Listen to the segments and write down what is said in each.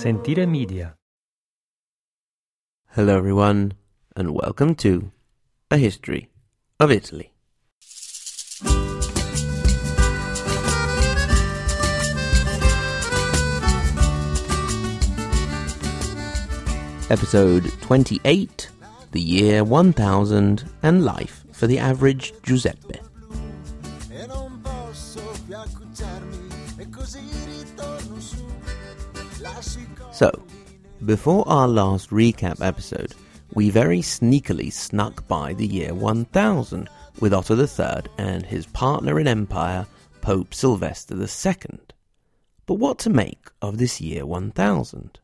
Sentire Media. Hello, everyone, and welcome to A History of Italy. Episode 28 The Year 1000 and Life for the Average Giuseppe. So, before our last recap episode, we very sneakily snuck by the year 1000 with Otto III and his partner in empire, Pope Sylvester II. But what to make of this year 1000?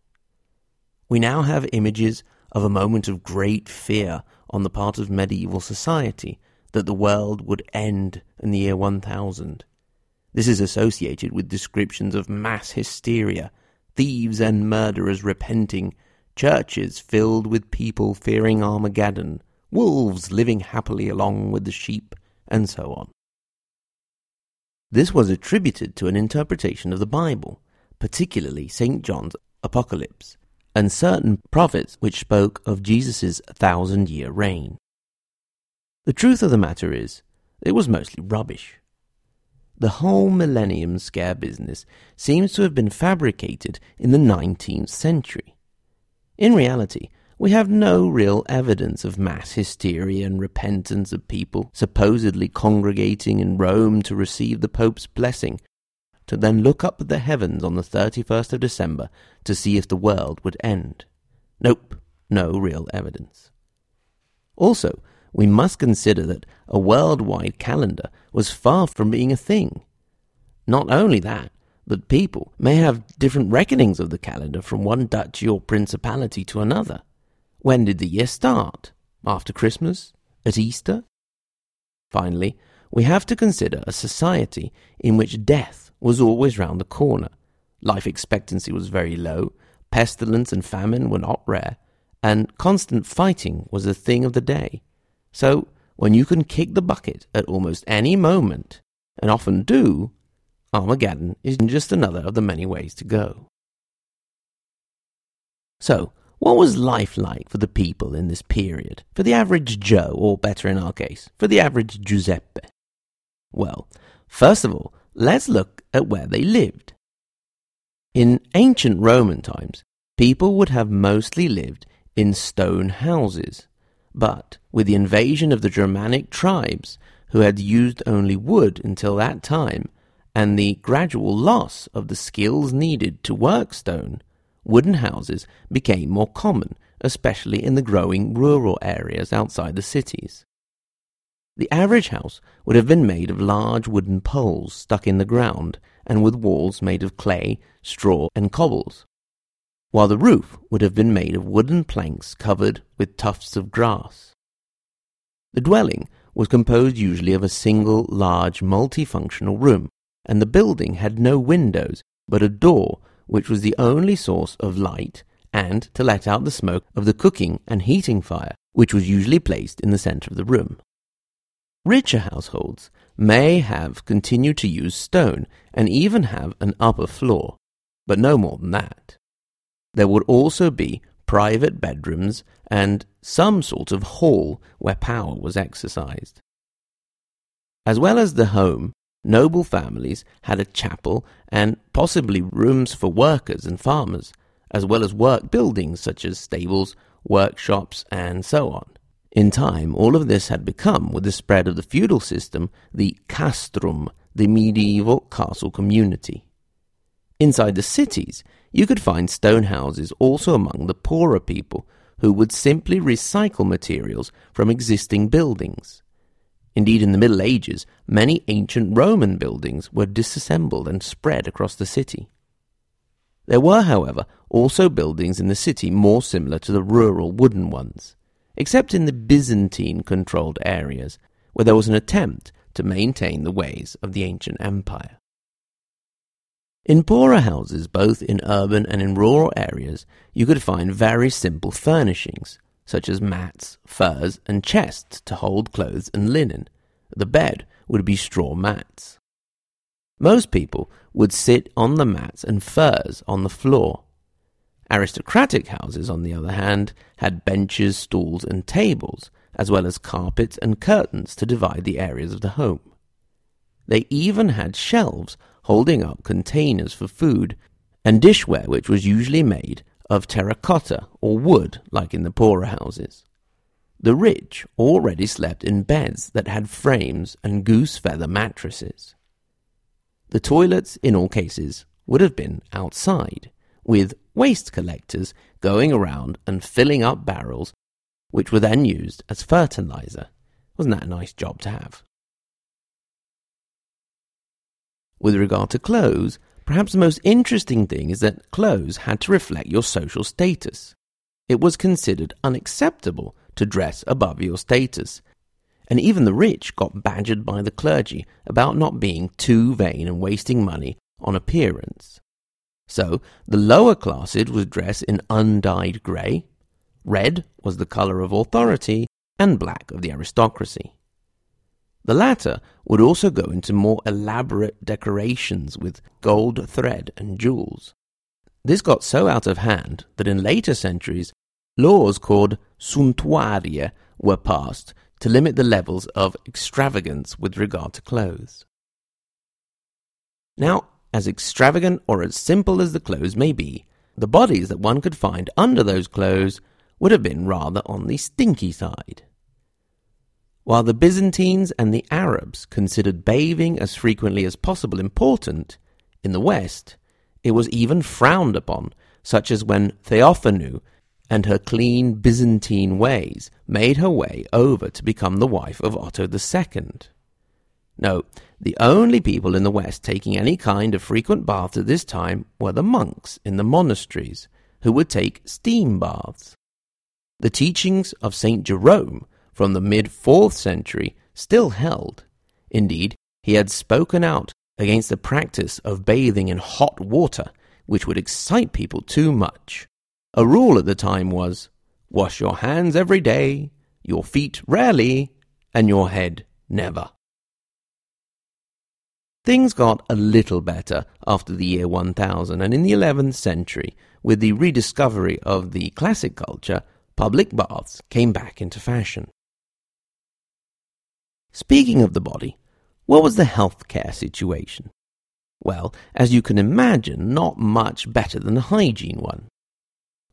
We now have images of a moment of great fear on the part of medieval society that the world would end in the year 1000. This is associated with descriptions of mass hysteria, thieves and murderers repenting, churches filled with people fearing Armageddon, wolves living happily along with the sheep, and so on. This was attributed to an interpretation of the Bible, particularly St. John's Apocalypse, and certain prophets which spoke of Jesus' thousand year reign. The truth of the matter is, it was mostly rubbish. The whole millennium scare business seems to have been fabricated in the 19th century. In reality, we have no real evidence of mass hysteria and repentance of people supposedly congregating in Rome to receive the Pope's blessing, to then look up at the heavens on the 31st of December to see if the world would end. Nope, no real evidence. Also, we must consider that a worldwide calendar was far from being a thing. Not only that, but people may have different reckonings of the calendar from one duchy or principality to another. When did the year start? After Christmas? At Easter? Finally, we have to consider a society in which death was always round the corner. Life expectancy was very low, pestilence and famine were not rare, and constant fighting was a thing of the day. So, when you can kick the bucket at almost any moment, and often do, Armageddon is just another of the many ways to go. So, what was life like for the people in this period? For the average Joe, or better in our case, for the average Giuseppe? Well, first of all, let's look at where they lived. In ancient Roman times, people would have mostly lived in stone houses. But with the invasion of the Germanic tribes, who had used only wood until that time, and the gradual loss of the skills needed to work stone, wooden houses became more common, especially in the growing rural areas outside the cities. The average house would have been made of large wooden poles stuck in the ground and with walls made of clay, straw, and cobbles, while the roof would have been made of wooden planks covered with tufts of grass. The dwelling was composed usually of a single large multifunctional room, and the building had no windows but a door which was the only source of light and to let out the smoke of the cooking and heating fire, which was usually placed in the center of the room. Richer households may have continued to use stone and even have an upper floor, but no more than that. There would also be private bedrooms and some sort of hall where power was exercised. As well as the home, noble families had a chapel and possibly rooms for workers and farmers, as well as work buildings such as stables, workshops, and so on. In time, all of this had become, with the spread of the feudal system, the castrum, the medieval castle community. Inside the cities, you could find stone houses also among the poorer people who would simply recycle materials from existing buildings. Indeed, in the Middle Ages, many ancient Roman buildings were disassembled and spread across the city. There were, however, also buildings in the city more similar to the rural wooden ones, except in the Byzantine controlled areas, where there was an attempt to maintain the ways of the ancient empire. In poorer houses, both in urban and in rural areas, you could find very simple furnishings, such as mats, furs, and chests to hold clothes and linen. The bed would be straw mats. Most people would sit on the mats and furs on the floor. Aristocratic houses, on the other hand, had benches, stools, and tables, as well as carpets and curtains to divide the areas of the home. They even had shelves holding up containers for food and dishware which was usually made of terracotta or wood like in the poorer houses. The rich already slept in beds that had frames and goose feather mattresses. The toilets, in all cases, would have been outside, with waste collectors going around and filling up barrels, which were then used as fertilizer. Wasn't that a nice job to have? With regard to clothes, perhaps the most interesting thing is that clothes had to reflect your social status. It was considered unacceptable to dress above your status, and even the rich got badgered by the clergy about not being too vain and wasting money on appearance. So the lower classes would dress in undyed grey, red was the colour of authority, and black of the aristocracy. The latter would also go into more elaborate decorations with gold thread and jewels. This got so out of hand that in later centuries, laws called suntuaria were passed to limit the levels of extravagance with regard to clothes. Now, as extravagant or as simple as the clothes may be, the bodies that one could find under those clothes would have been rather on the stinky side. While the Byzantines and the Arabs considered bathing as frequently as possible important, in the West it was even frowned upon, such as when Theophanu and her clean Byzantine ways made her way over to become the wife of Otto II. No, the only people in the West taking any kind of frequent baths at this time were the monks in the monasteries, who would take steam baths. The teachings of St. Jerome from the mid 4th century still held. Indeed, he had spoken out against the practice of bathing in hot water, which would excite people too much. A rule at the time was wash your hands every day, your feet rarely, and your head never. Things got a little better after the year 1000, and in the 11th century, with the rediscovery of the classic culture, public baths came back into fashion. Speaking of the body, what was the healthcare situation? Well, as you can imagine, not much better than the hygiene one.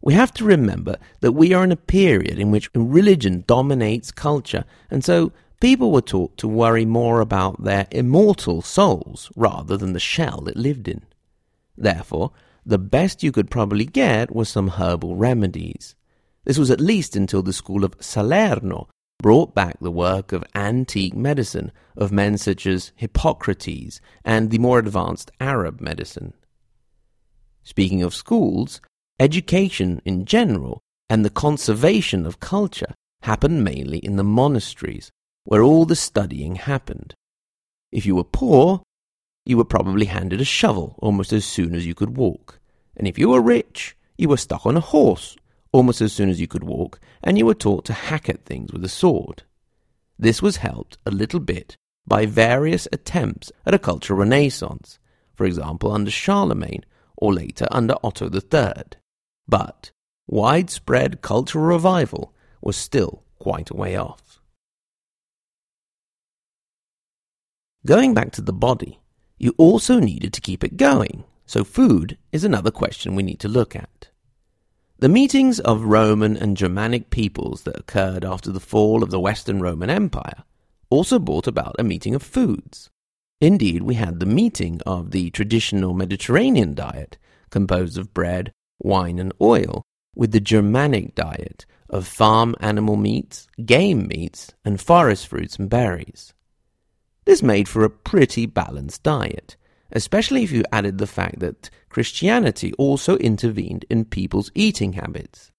We have to remember that we are in a period in which religion dominates culture, and so people were taught to worry more about their immortal souls rather than the shell it lived in. Therefore, the best you could probably get was some herbal remedies. This was at least until the school of Salerno brought back the work of antique medicine of men such as Hippocrates and the more advanced Arab medicine. Speaking of schools, education in general and the conservation of culture happened mainly in the monasteries, where all the studying happened. If you were poor, you were probably handed a shovel almost as soon as you could walk, and if you were rich, you were stuck on a horse almost as soon as you could walk, and you were taught to hack at things with a sword. This was helped a little bit by various attempts at a cultural renaissance, for example under Charlemagne, or later under Otto III. But widespread cultural revival was still quite a way off. Going back to the body, you also needed to keep it going, so food is another question we need to look at. The meetings of Roman and Germanic peoples that occurred after the fall of the Western Roman Empire also brought about a meeting of foods. Indeed, we had the meeting of the traditional Mediterranean diet, composed of bread, wine, and oil, with the Germanic diet of farm animal meats, game meats, and forest fruits and berries. This made for a pretty balanced diet, especially if you added the fact that Christianity also intervened in people's eating habits.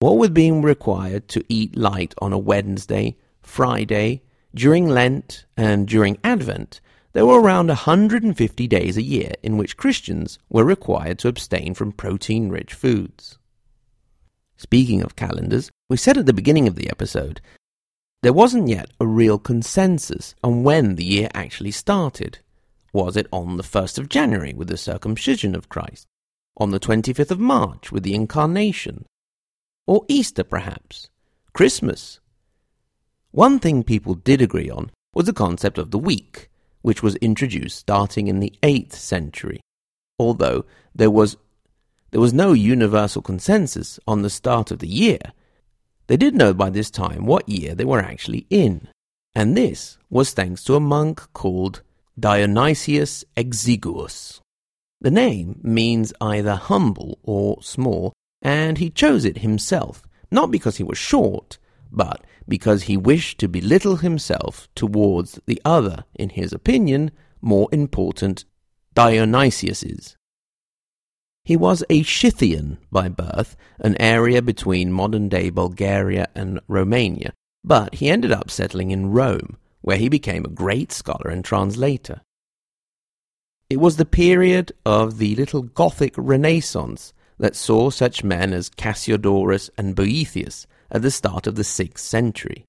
What with being required to eat light on a Wednesday, Friday, during Lent, and during Advent, there were around 150 days a year in which Christians were required to abstain from protein rich foods. Speaking of calendars, we said at the beginning of the episode there wasn't yet a real consensus on when the year actually started. Was it on the 1st of January with the circumcision of Christ? on the 25th of March with the Incarnation, or Easter perhaps, Christmas. One thing people did agree on was the concept of the week, which was introduced starting in the 8th century, although there was, there was no universal consensus on the start of the year. They did know by this time what year they were actually in, and this was thanks to a monk called Dionysius Exiguus. The name means either humble or small, and he chose it himself, not because he was short, but because he wished to belittle himself towards the other, in his opinion, more important Dionysiuses. He was a Scythian by birth, an area between modern day Bulgaria and Romania, but he ended up settling in Rome, where he became a great scholar and translator. It was the period of the little Gothic Renaissance that saw such men as Cassiodorus and Boethius at the start of the 6th century.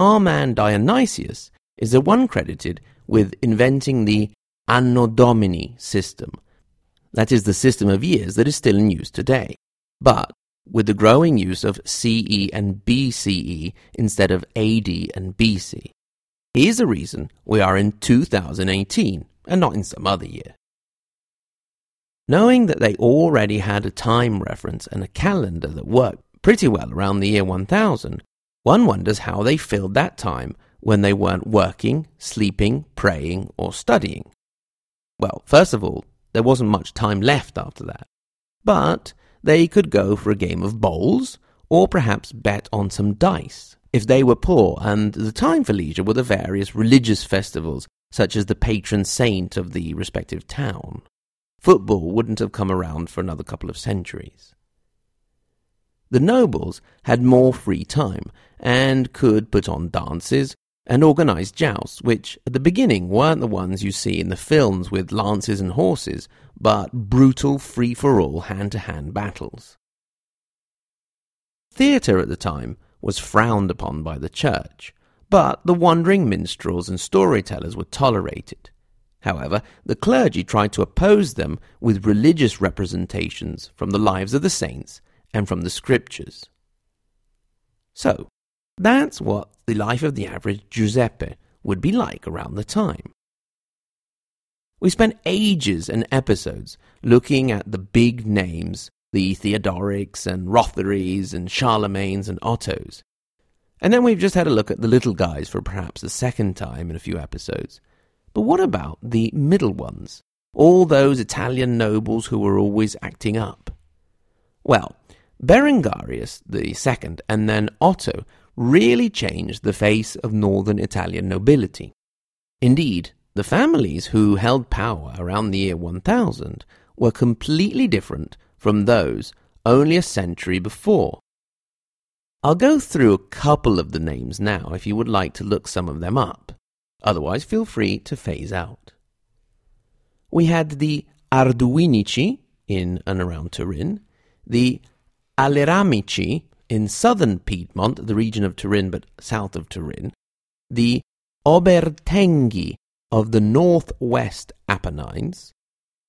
Our man Dionysius is the one credited with inventing the Anno Domini system, that is the system of years that is still in use today. But with the growing use of CE and BCE instead of AD and BC. Here's the reason we are in 2018 and not in some other year. Knowing that they already had a time reference and a calendar that worked pretty well around the year 1000, one wonders how they filled that time when they weren't working, sleeping, praying, or studying. Well, first of all, there wasn't much time left after that. But they could go for a game of bowls, or perhaps bet on some dice, if they were poor, and the time for leisure were the various religious festivals, such as the patron saint of the respective town. Football wouldn't have come around for another couple of centuries. The nobles had more free time and could put on dances and organised jousts, which at the beginning weren't the ones you see in the films with lances and horses, but brutal free for all hand to hand battles. Theatre at the time was frowned upon by the church, but the wandering minstrels and storytellers were tolerated. However, the clergy tried to oppose them with religious representations from the lives of the saints and from the scriptures. So, that's what the life of the average Giuseppe would be like around the time. We spent ages and episodes looking at the big names, the Theodorics and Rotharies and Charlemagnes and Ottos. And then we've just had a look at the little guys for perhaps the second time in a few episodes. But what about the middle ones? All those Italian nobles who were always acting up? Well, Berengarius II and then Otto really changed the face of northern Italian nobility. Indeed, the families who held power around the year 1000 were completely different from those only a century before. I'll go through a couple of the names now if you would like to look some of them up. Otherwise, feel free to phase out. We had the Arduinici in and around Turin, the Aleramici in southern Piedmont, the region of Turin but south of Turin, the Obertenghi of the northwest Apennines,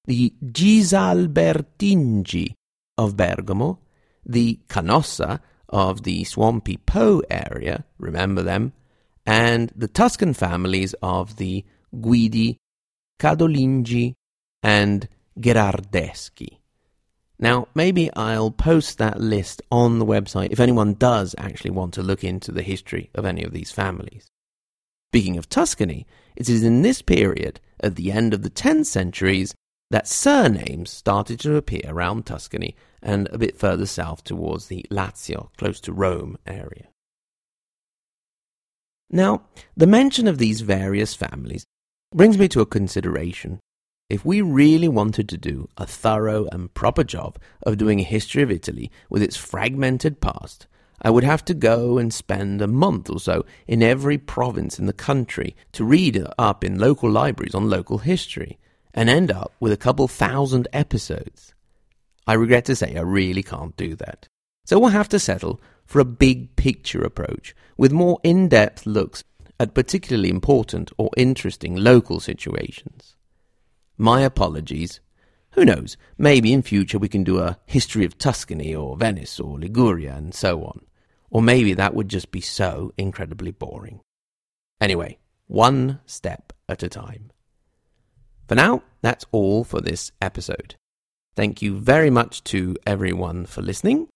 the Gisalbertingi of Bergamo, the Canossa of the swampy Po area, remember them, and the Tuscan families of the Guidi, Cadolingi, and Gherardeschi. Now, maybe I'll post that list on the website if anyone does actually want to look into the history of any of these families. Speaking of Tuscany, it is in this period, at the end of the 10th centuries, that surnames started to appear around Tuscany and a bit further south towards the Lazio, close to Rome area. Now, the mention of these various families brings me to a consideration. If we really wanted to do a thorough and proper job of doing a history of Italy with its fragmented past, I would have to go and spend a month or so in every province in the country to read up in local libraries on local history and end up with a couple thousand episodes. I regret to say I really can't do that. So we'll have to settle for a big picture approach with more in depth looks at particularly important or interesting local situations. My apologies, Who knows? Maybe in future we can do a history of Tuscany or Venice or Liguria and so on. Or maybe that would just be so incredibly boring. Anyway, one step at a time. For now, that's all for this episode. Thank you very much to everyone for listening.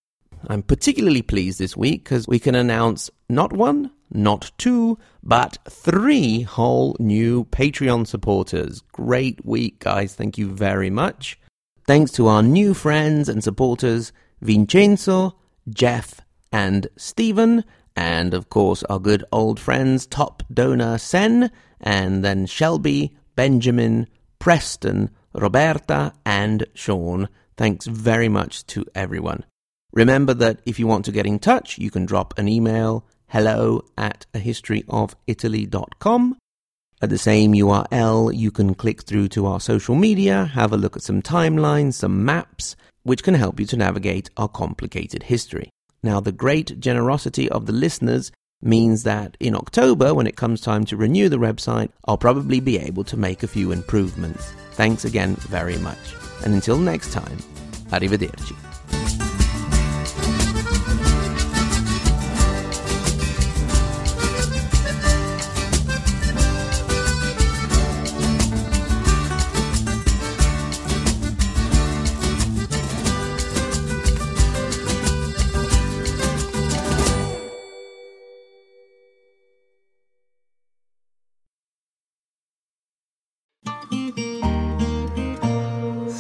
I'm particularly pleased this week because we can announce not one, not two, but three whole new Patreon supporters. Great week, guys. Thank you very much. Thanks to our new friends and supporters, Vincenzo, Jeff, and Stephen, and of course our good old friends, top donor Sen, and then Shelby, Benjamin, Preston, Roberta, and Sean. Thanks very much to everyone. Remember that if you want to get in touch, you can drop an email hello at a historyofitaly.com. At the same URL, you can click through to our social media, have a look at some timelines, some maps, which can help you to navigate our complicated history. Now, the great generosity of the listeners means that in October, when it comes time to renew the website, I'll probably be able to make a few improvements. Thanks again very much. And until next time, arrivederci.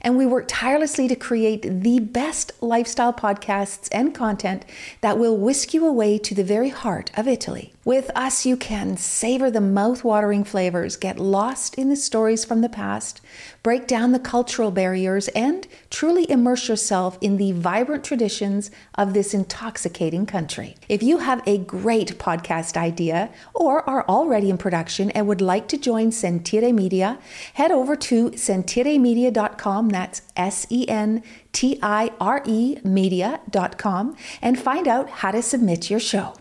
and we work tirelessly to create the best lifestyle podcasts and content that will whisk you away to the very heart of Italy. With us, you can savor the mouth-watering flavors, get lost in the stories from the past, break down the cultural barriers, and truly immerse yourself in the vibrant traditions of this intoxicating country. If you have a great podcast idea or are already in production and would like to join Sentire Media, head over to sentiremedia.com. That's S E N T I R E media.com and find out how to submit your show.